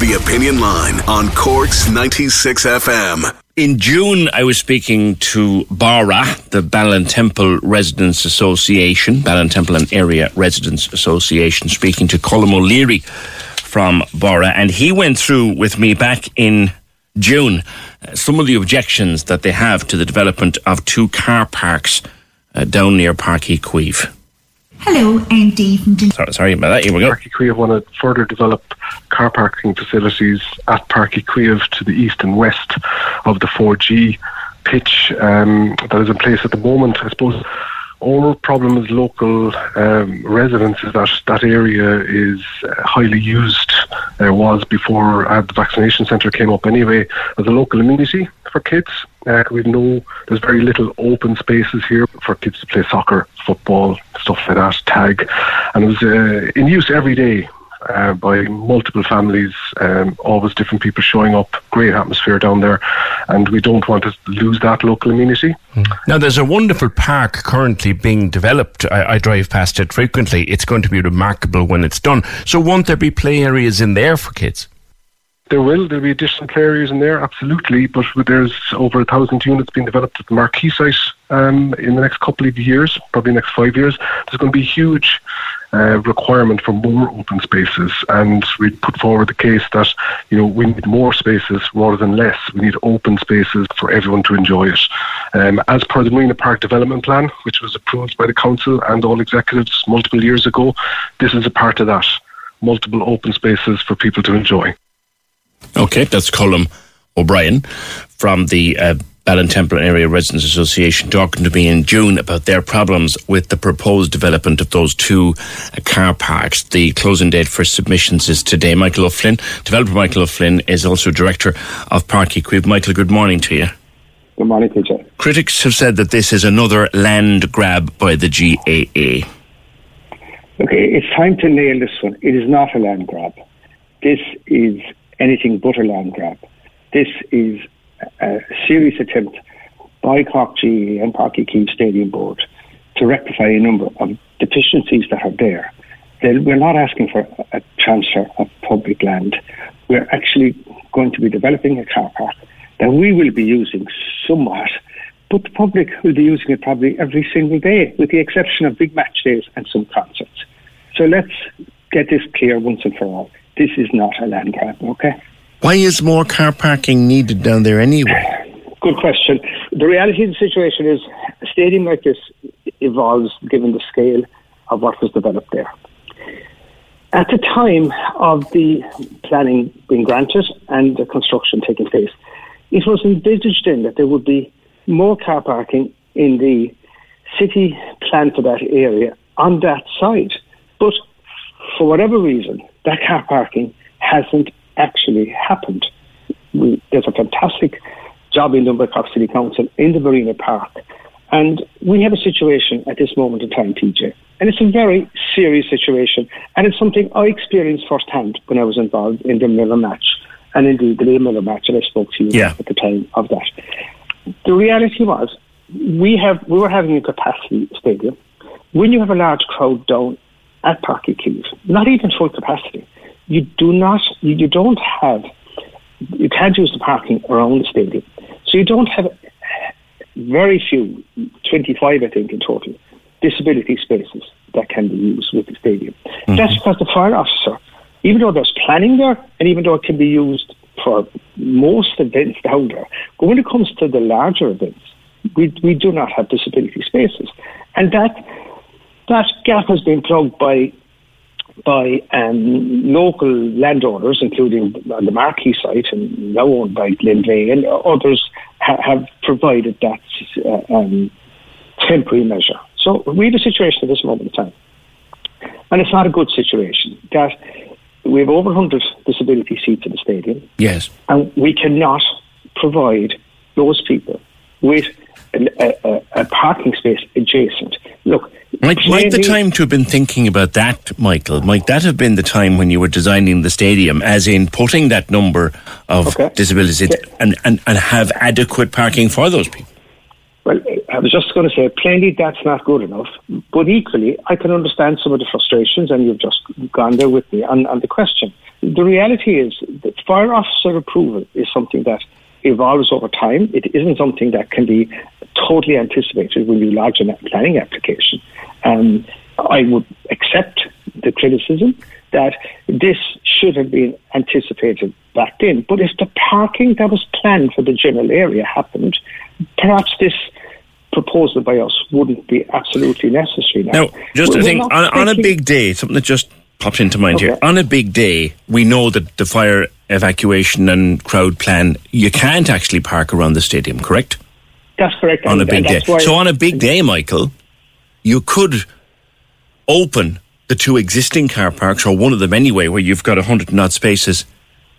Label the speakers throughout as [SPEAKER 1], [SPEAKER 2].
[SPEAKER 1] The Opinion Line on Cork's 96 FM.
[SPEAKER 2] In June, I was speaking to BARA, the Ballintemple Residents Association, Ballintemple and Area Residents Association, speaking to Colm O'Leary from BARA, and he went through with me back in June uh, some of the objections that they have to the development of two car parks uh, down near Páirc Uí Chaoimh.
[SPEAKER 3] Hello, I'm Dave from Dun-
[SPEAKER 2] Sorry, sorry about that. Here we go.
[SPEAKER 4] Páirc Uí want to further develop car parking facilities at Páirc Uí to the east and west of the 4G pitch um, that is in place at the moment. I suppose our problem as local um, residents is that that area is uh, highly used, uh, was before uh, the vaccination centre came up anyway, as a local amenity for kids. Uh, we know there's very little open spaces here for kids to play soccer, football, stuff like that, tag. And it was uh, in use every day uh, by multiple families, um, always different people showing up, great atmosphere down there, and we don't want to lose that local amenity.
[SPEAKER 5] Now, there's a wonderful park currently being developed. I, I drive past it frequently. It's going to be remarkable when it's done. So, won't there be play areas in there for kids?
[SPEAKER 4] There will. There'll be additional areas in there, absolutely. But there's over a thousand units being developed at the Marquee site um, in the next couple of years, probably next five years. There's going to be huge uh, requirement for more open spaces, and we put forward the case that you know we need more spaces rather than less. We need open spaces for everyone to enjoy it. Um, as per the Marina Park Development Plan, which was approved by the council and all executives multiple years ago, this is a part of that. Multiple open spaces for people to enjoy.
[SPEAKER 2] Okay, that's Colm O'Brien from the uh, Ballintemple Area Residents Association talking to me in June about their problems with the proposed development of those two uh, car parks. The closing date for submissions is today. Michael O'Flynn, developer Michael O'Flynn, is also director of Uí Chaoimh. Michael, good morning to you.
[SPEAKER 6] Good morning, teacher.
[SPEAKER 2] Critics have said that this is another land grab by the GAA.
[SPEAKER 6] Okay, it's time to nail this one. It is not a land grab. This is anything but a land grab. This is a serious attempt by Cork GAA and Uí Chaoimh Stadium Board to rectify a number of deficiencies that are there. They're, we're not asking for a transfer of public land. We're actually going to be developing a car park that we will be using somewhat, but the public will be using it probably every single day, with the exception of big match days and some concerts. So let's get this clear once and for all. This is not a land grab, okay?
[SPEAKER 2] Why is more car parking needed down there anyway?
[SPEAKER 6] Good question. The reality of the situation is a stadium like this evolves given the scale of what was developed there. At the time of the planning being granted and the construction taking place, it was envisaged then that there would be more car parking in the city plan for that area on that side. But for whatever reason, that car parking hasn't actually happened. We, there's a fantastic job in by City Council in the Marina Park. And we have a situation at this moment in time, PJ. And it's a very serious situation. And it's something I experienced firsthand when I was involved in the Miller match. And indeed, the Miller match, and I spoke to you
[SPEAKER 2] Yeah.
[SPEAKER 6] at the time of that. The reality was, we have we were having a capacity stadium. When you have a large crowd down at Uí Chaoimh, not even full capacity, you do not you, you don't have you can't use the parking around the stadium. So you don't have very few, 25 I think in total, disability spaces that can be used with the stadium. Mm-hmm. That's because the fire officer, even though there's planning there, and even though it can be used for most events down there, but when it comes to the larger events, we, we do not have disability spaces. And that that gap has been plugged by by um, local landowners, including on the Marquee site and now owned by Glenveagh, and others ha- have provided that uh, um, temporary measure. So we have a situation at this moment in time, and it's not a good situation. That we have over 100 disability seats in the stadium,
[SPEAKER 2] Yes.
[SPEAKER 6] and we cannot provide those people with a, a, a- parking space adjacent. Look,
[SPEAKER 2] Might, might the time to have been thinking about that, Michael? Might that have been the time when you were designing the stadium, as in putting that number of
[SPEAKER 6] Okay.
[SPEAKER 2] disabilities in- and, and, and have adequate parking for those people?
[SPEAKER 6] Well, I was just going to say, plainly, that's not good enough. But equally, I can understand some of the frustrations, and you've just gone there with me on, on the question. The reality is the fire officer approval is something that evolves over time. It isn't something that can be totally anticipated when you lodge a planning application. Um, I would accept the criticism that this should have been anticipated back then. But if the parking that was planned for the general area happened, perhaps this proposal by us wouldn't be absolutely necessary now.
[SPEAKER 2] Now, just
[SPEAKER 6] We're
[SPEAKER 2] I think on, on a big day, something that just popped into mind here. On a big day, we know that the fire evacuation and crowd plan, you can't actually park around the stadium, correct?
[SPEAKER 6] That's correct.
[SPEAKER 2] On a big day. So on a big day, Michael, you could open the two existing car parks, or one of them anyway, where you've got a hundred and odd spaces,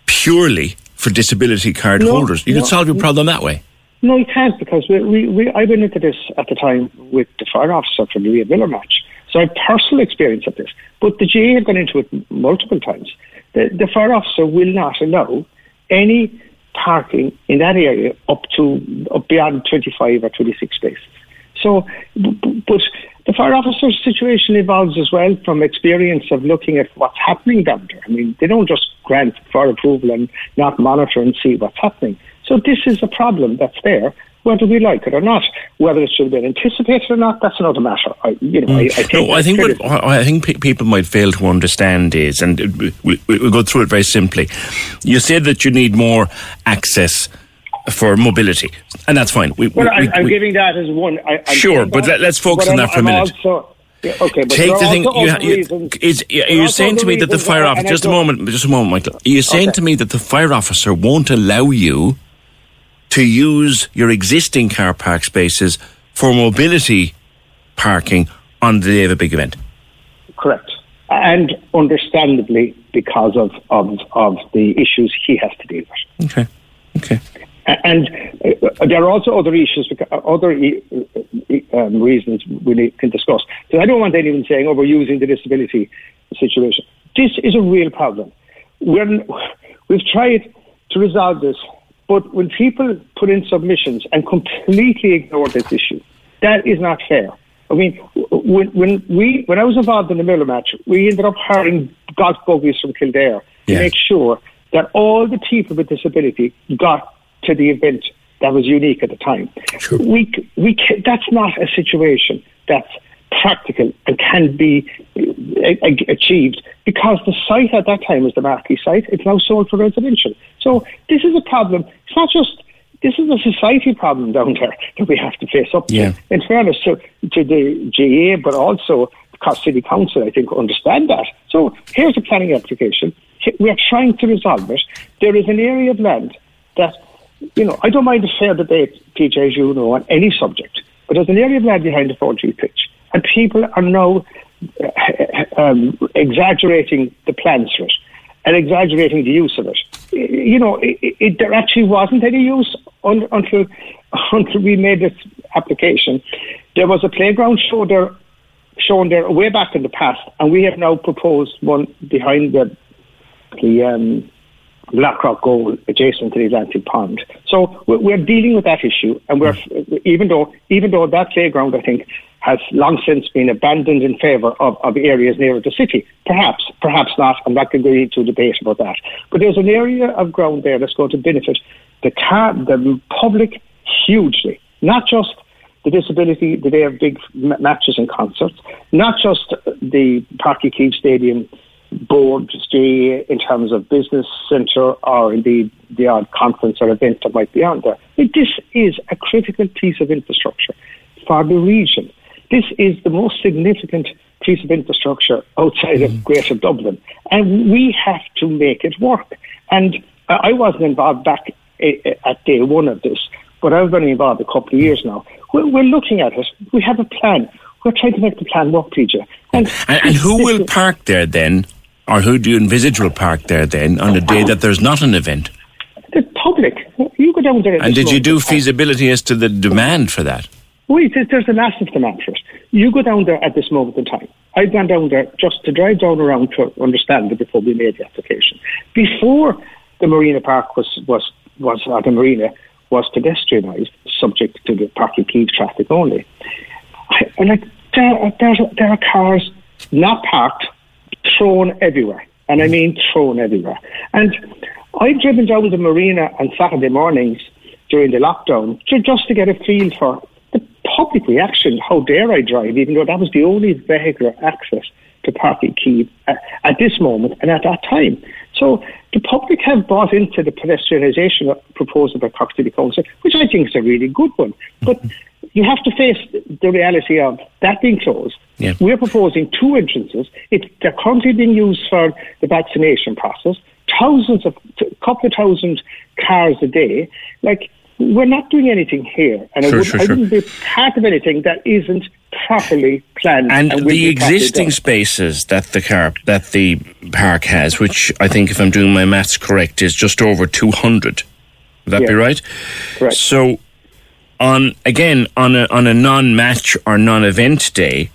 [SPEAKER 2] purely for disability card
[SPEAKER 6] No,
[SPEAKER 2] holders. You
[SPEAKER 6] no,
[SPEAKER 2] could solve your problem that way.
[SPEAKER 6] No, you can't because we, we, we, I went into this at the time with the fire officer for the Rio Miller match. So I have personal experience of this. But the GA have gone into it multiple times. The, the fire officer will not allow any parking in that area up to up beyond 25 or 26 spaces. So, but the fire officer's situation evolves as well from experience of looking at what's happening down there. I mean, they don't just grant fire approval and not monitor and see what's happening. So this is a problem that's there, whether we like it or not. Whether it should have been anticipated or not, that's another matter. I, you know, I, I take
[SPEAKER 2] No, I think what, I think pe- people might fail to understand is, and we, we, we'll go through it very simply. You said that you need more access for mobility, and that's fine. We,
[SPEAKER 6] Well,
[SPEAKER 2] we-
[SPEAKER 6] I,
[SPEAKER 2] we-
[SPEAKER 6] giving that as one. I, I'm
[SPEAKER 2] Sure, but
[SPEAKER 6] that,
[SPEAKER 2] let- let's focus
[SPEAKER 6] but
[SPEAKER 2] on
[SPEAKER 6] I'm-
[SPEAKER 2] that for a minute.
[SPEAKER 6] Also, yeah, okay, but
[SPEAKER 2] Take the thing. You, you, is, are you saying to me that the fire officer? Just a moment. Just a moment, Michael. Are you saying
[SPEAKER 6] Okay.
[SPEAKER 2] to me that the fire officer won't allow you to use your existing car park spaces for mobility parking on the day of a big event?
[SPEAKER 6] Correct. And understandably, because of, of, of the issues he has to deal with.
[SPEAKER 2] Okay. Okay.
[SPEAKER 6] And uh, there are also other issues, uh, other e- um, reasons we can discuss. So I don't want anyone saying, oh, we're using the disability situation. This is a real problem. We're, we've tried to resolve this, but when people put in submissions and completely ignore this issue, that is not fair. I mean, when, when we when I was involved in the Miller match, we ended up hiring golf buggies from Kildare to
[SPEAKER 2] Yeah.
[SPEAKER 6] make sure that all the people with disability got to the event that was unique at the time.
[SPEAKER 2] Sure.
[SPEAKER 6] We we that's not a situation that's practical and can be uh, a- achieved because the site at that time was the marquee site. It's now sold for residential. So this is a problem. It's not just this is a society problem down there that we have to face up to. In fairness to, to the GA, but also the Cork City Council, I think, understand that. So here's a planning application. We are trying to resolve it. There is an area of land that, you know, I don't mind a fair debate, PJ, as you know, on any subject, but there's an area of land behind the 4G pitch, and people are now uh, um, exaggerating the plans for it and exaggerating the use of it. You know, it, it, there actually wasn't any use un, until until we made this application. There was a playground show there, shown there way back in the past, and we have now proposed one behind the the um, Blackrock goal adjacent to the Atlantic Pond. So we're, we're dealing with that issue, and we're even though even though that playground, I think, has long since been abandoned in favour of, of areas nearer the city. Perhaps, perhaps not. I'm not going to go into a debate about that. But there's an area of ground there that's going to benefit the car, the public hugely, not just the disability, the day of big matches and concerts, not just the Páirc Uí Chaoimh Stadium board GA in terms of business centre or indeed the odd conference or event that might be on there. This is a critical piece of infrastructure for the region. This is the most significant piece of infrastructure outside of Greater Dublin, and we have to make it work. And uh, I wasn't involved back at day one of this, but I've been involved a couple of years now. We're, we're looking at it. We have a plan. We're trying to make the plan work, PJ.
[SPEAKER 2] And, and who will park there then, or who do you envisage will park there then on the day that there's not an event?
[SPEAKER 6] The public. You go down there.
[SPEAKER 2] And did you do feasibility as to the demand for that?
[SPEAKER 6] Wait, there's a massive demand for it. You go down there at this moment in time. I've gone down there just to drive down around to understand it before we made the application. Before the Marina Park was was was or the Marina was pedestrianised, subject to the Páirc Uí Chaoimh traffic only. I, like there, there, there are cars not parked, thrown everywhere, and I mean thrown everywhere. And I've driven down the marina on Saturday mornings during the lockdown just to get a feel for the public reaction. How dare I drive, even though that was the only vehicular access to Páirc Uí Chaoimh at, at this moment and at that time. So the public have bought into the pedestrianisation proposal by Cork City Council, which I think is a really good one. But mm-hmm. you have to face the reality of that being closed.
[SPEAKER 2] Yeah.
[SPEAKER 6] We're proposing two entrances. It, they're currently being used for the vaccination process. Thousands of, a couple of thousand cars a day. Like, we're not doing anything here. And I, would,
[SPEAKER 2] sure,
[SPEAKER 6] I
[SPEAKER 2] sure.
[SPEAKER 6] wouldn't be part of anything that isn't properly planned.
[SPEAKER 2] And
[SPEAKER 6] will
[SPEAKER 2] the existing spaces that the car that the park has, which I think, if I'm doing my maths correct, is just over 200. Would that be
[SPEAKER 6] Yeah.
[SPEAKER 2] right?
[SPEAKER 6] Correct.
[SPEAKER 2] So, on again on a on a non-match or non-event day,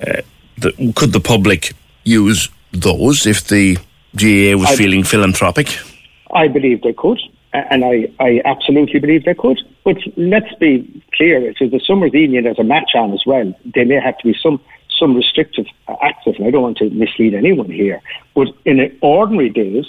[SPEAKER 2] uh, the, could the public use those if the GAA was
[SPEAKER 6] I-
[SPEAKER 2] feeling philanthropic?
[SPEAKER 6] I believe they could, and I, I absolutely believe they could. But let's be clear: it is the Summers Union as a match on as well. There may have to be some some restrictive uh, access, and I don't want to mislead anyone here. But in ordinary days,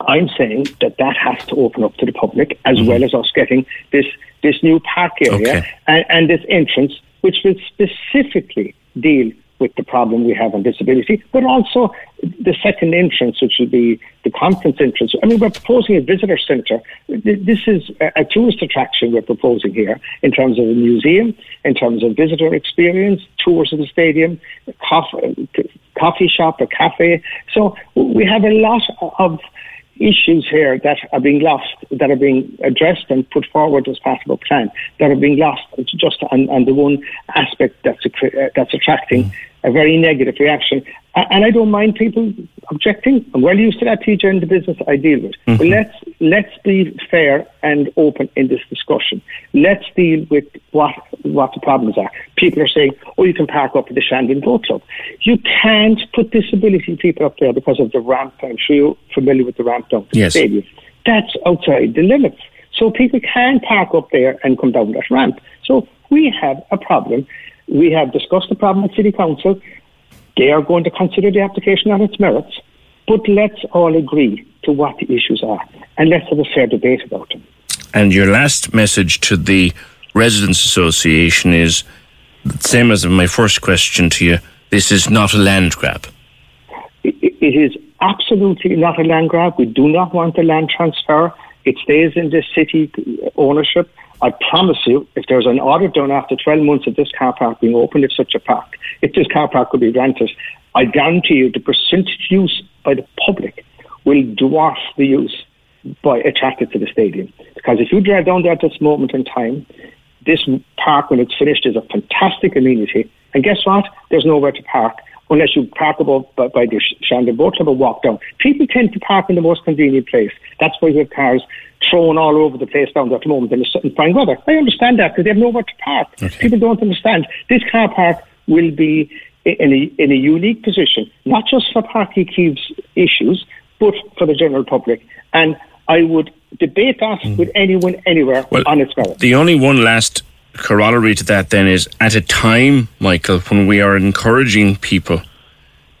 [SPEAKER 6] I'm saying that that has to open up to the public as well as us getting this this new park area
[SPEAKER 2] Okay.
[SPEAKER 6] and, and this entrance, which will specifically deal with the problem we have on disability, but also the second entrance, which will be the conference entrance. I mean, we're proposing a visitor centre. This is a, tourist attraction we're proposing here in terms of a museum, in terms of visitor experience, tours of the stadium, coffee, coffee shop, a cafe. So we have a lot of issues here that are being lost, that are being addressed and put forward as part of a plan, that are being lost just on, on the one aspect that's, uh, that's attracting a very negative reaction. And I don't mind people objecting. I'm well used to that, TJ, in the business I deal with. But mm-hmm. let's, let's be fair and open in this discussion. Let's deal with what, what the problems are. People are saying, oh, you can park up at the Shandon Boat Club. You can't put disability people up there because of the ramp. I'm sure you're familiar with the ramp down to
[SPEAKER 2] Yes.
[SPEAKER 6] the stadium. That's outside the limits. So people can park up there and come down that ramp. So we have a problem. We have discussed the problem at City Council. They are going to consider the application on its merits. But let's all agree to what the issues are and let's have a fair debate about them.
[SPEAKER 2] And your last message to the Residents Association is the same as my first question to you. This is not a land grab.
[SPEAKER 6] It it is absolutely not a land grab. We do not want a land transfer. It stays in the city ownership. I promise you, if there's an audit done after 12 months of this car park being opened, if such a park, if this car park could be rented, I guarantee you the percentage use by the public will dwarf the use by attracted to the stadium. Because if you drive down there at this moment in time, this park, when it's finished, is a fantastic amenity. And guess what? There's nowhere to park unless you park above by, by the Shandon Boat Club or walk down. People tend to park in the most convenient place. That's why we have cars thrown all over the place down there at the moment in, the, in fine weather. I understand that because they have nowhere to park. People don't understand. This car park will be in a, in a unique position, not just for Uí Chaoimh's issues, but for the general public. And I would debate that hmm. with anyone, anywhere
[SPEAKER 2] Well,
[SPEAKER 6] on its merit.
[SPEAKER 2] The only one last corollary to that then is at a time, Michael, when we are encouraging people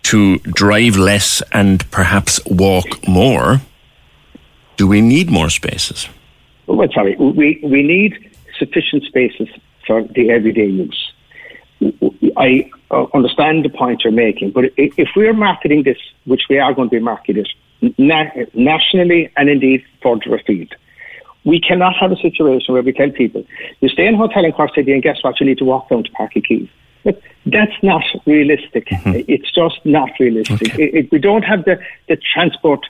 [SPEAKER 2] to drive less and perhaps walk more, do we need more spaces?
[SPEAKER 6] well, sorry, we, we need sufficient spaces for the everyday use. I understand the point you're making, but if we're marketing this, which we are going to be marketing it na- nationally and indeed further afield, we cannot have a situation where we tell people, you stay in a hotel in Cork City and guess what, you need to walk down to Páirc Uí Chaoimh. But that's not realistic. Mm-hmm. It's just not realistic. It, it, we don't have the, the transport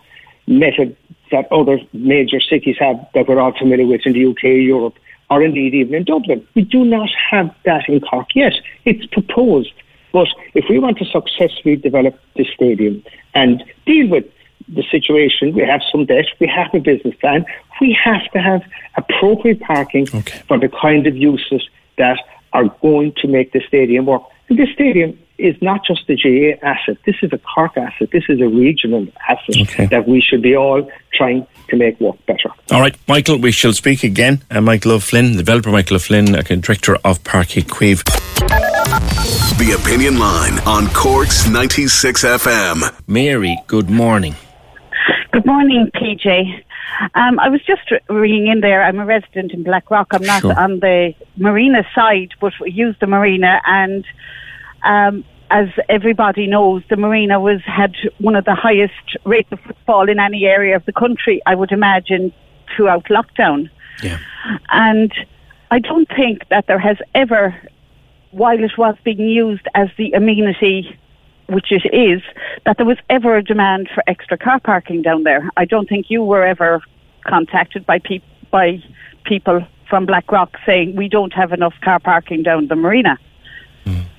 [SPEAKER 6] method that other major cities have that we're all familiar with in the UK, Europe, or indeed even in Dublin. We do not have that in Cork yet. It's proposed. But if we want to successfully develop this stadium and deal with the situation, we have some debt, we have a business plan, we have to have appropriate parking
[SPEAKER 2] Okay.
[SPEAKER 6] for the kind of uses that are going to make the stadium work. And this stadium is not just a GA asset. This is a Cork asset. This is a regional asset
[SPEAKER 2] Okay.
[SPEAKER 6] that we should be all trying to make work better.
[SPEAKER 2] All right, Michael, we shall speak again. Uh, Michael O'Flynn, developer Michael O'Flynn, uh, director of Páirc Uí Chaoimh.
[SPEAKER 1] The Opinion Line on Cork's 96 FM.
[SPEAKER 2] Mary, good morning.
[SPEAKER 7] Good morning, PJ. Um, I was just ringing in there. I'm a resident in Blackrock. I'm not
[SPEAKER 2] Sure.
[SPEAKER 7] on the marina side, but we use the marina. And um, as everybody knows, the marina was had one of the highest rates of footfall in any area of the country. I would imagine throughout lockdown.
[SPEAKER 2] Yeah.
[SPEAKER 7] And I don't think that there has ever, while it was being used as the amenity, which it is, that there was ever a demand for extra car parking down there. I don't think you were ever contacted by, peop by people from Blackrock saying we don't have enough car parking down the marina.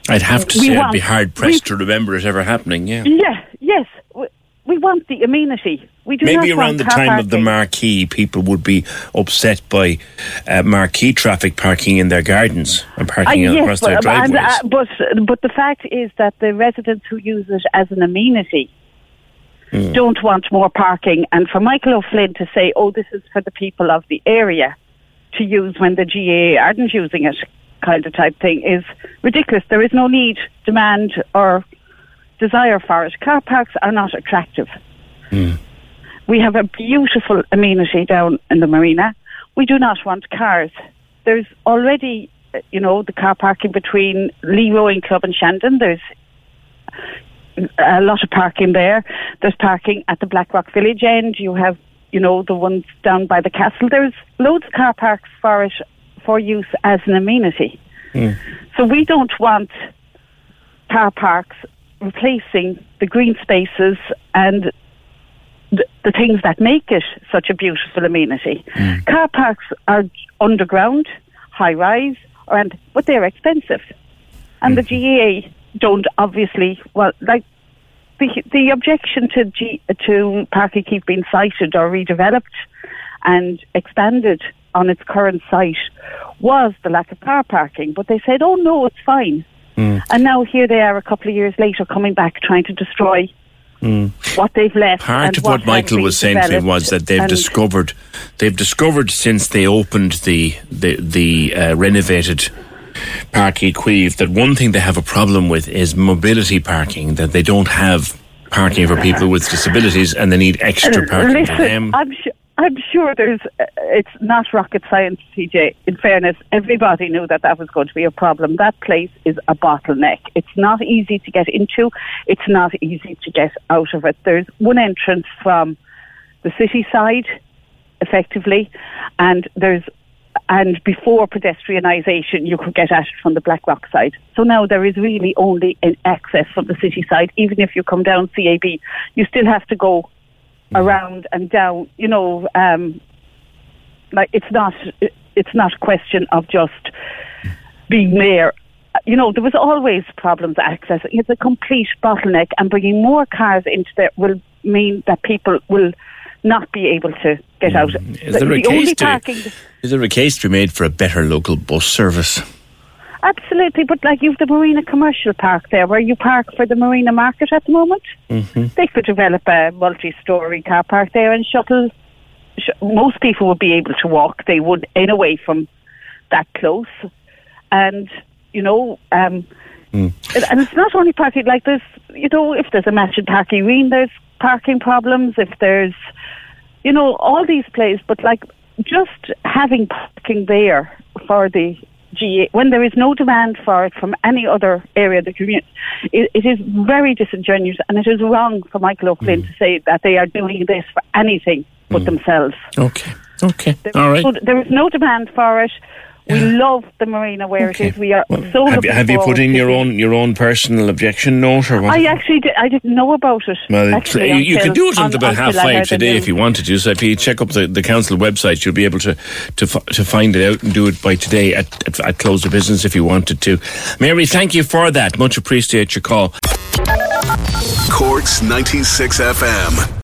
[SPEAKER 2] I'd have to
[SPEAKER 7] We
[SPEAKER 2] say I'd be hard pressed to remember it ever happening. Yeah.
[SPEAKER 7] Yeah, yes. We, want the amenity. We do
[SPEAKER 2] Maybe around the time of the marquee, people would be upset by uh, marquee traffic parking in their gardens and parking
[SPEAKER 7] Uh,
[SPEAKER 2] across their
[SPEAKER 7] but, and,
[SPEAKER 2] driveways.
[SPEAKER 7] uh, but but the fact is that the residents who use it as an amenity
[SPEAKER 2] Hmm.
[SPEAKER 7] don't want more parking. And for Michael O'Flynn to say, "Oh, this is for the people of the area to use when the GA aren't using it," kind of type thing is ridiculous. There is no need, demand, or desire for it. Car parks are not attractive. We have a beautiful amenity down in the marina. We do not want cars. There's already, uh, you know, the car parking between Lee Rowing Club and Shandon. There's a lot of parking there. There's parking at the Blackrock Village end. You have, you know, the ones down by the castle. There's loads of car parks for it for use as an amenity. So we don't want car parks replacing the green spaces and the, the things that make it such a beautiful amenity. Mm. Car parks are underground, high rise, and but they're expensive, and the mm-hmm. GEA don't obviously. Well, like the the objection to G, to Páirc Uí Chaoimh being sited or redeveloped and expanded on its current site was the lack of car parking. But they said, "Oh no, it's fine." And now here they are, a couple of years later, coming back trying to destroy what they've left.
[SPEAKER 2] Part of what
[SPEAKER 7] has
[SPEAKER 2] Michael was saying to me was that they've discovered they've discovered since they opened the the the uh, renovated Páirc Uí Chaoimh that one thing they have a problem with is mobility parking that they don't have parking for people with disabilities and they need extra parking for them.
[SPEAKER 7] I'm, su- I'm sure there's. Uh, it's not rocket science, TJ. In fairness, everybody knew that that was going to be a problem. That place is a bottleneck. It's not easy to get into. It's not easy to get out of it. There's one entrance from the city side, effectively, and there's and before pedestrianisation, you could get at it from the Blackrock side. So now there is really only an access from the city side. Even if you come down CAB, you still have to go around and down. You know, um, like it's not it's not a question of just being there. You know, there was always problems accessing. It's a complete bottleneck, and bringing more cars into there will mean that people will not be able to get out.
[SPEAKER 2] Is there, a
[SPEAKER 7] the
[SPEAKER 2] case
[SPEAKER 7] only
[SPEAKER 2] to,
[SPEAKER 7] parking.
[SPEAKER 2] is there a case to be made for a better local bus service?
[SPEAKER 7] Absolutely, but like you've the Marina Commercial Park there, where you park for the Marina Market at the moment. Mm-hmm. They could develop a multi-story car park there and shuttle. Sh- most people would be able to walk. They would, in a way, from that close, and you know, um, and, and it's not only parking. Like there's, you know, if there's a match in Parky Green, there's parking problems. If there's, you know, all these places, but like just having parking there for the GA, when there is no demand for it from any other area of the community, it, it is very disingenuous and it is wrong for Michael O'Flynn mm. to say that they are doing this for anything but mm. themselves.
[SPEAKER 2] Okay. Okay.
[SPEAKER 7] There,
[SPEAKER 2] All right.
[SPEAKER 7] so there is no demand for it. We love the marina where
[SPEAKER 2] Okay.
[SPEAKER 7] it is. We are
[SPEAKER 2] Well,
[SPEAKER 7] so
[SPEAKER 2] have, you, have you put in your
[SPEAKER 7] the-
[SPEAKER 2] own your own personal objection note or what?
[SPEAKER 7] I actually did, I didn't know about it.
[SPEAKER 2] Well,
[SPEAKER 7] actually,
[SPEAKER 2] you, you can do it until about half
[SPEAKER 7] until
[SPEAKER 2] five today if you wanted to. So if you check up the, the council website, you'll be able to to to find it out and do it by today at, at, at close of business if you wanted to. Mary, thank you for that. Much appreciate your call.
[SPEAKER 1] Corks 96 FM.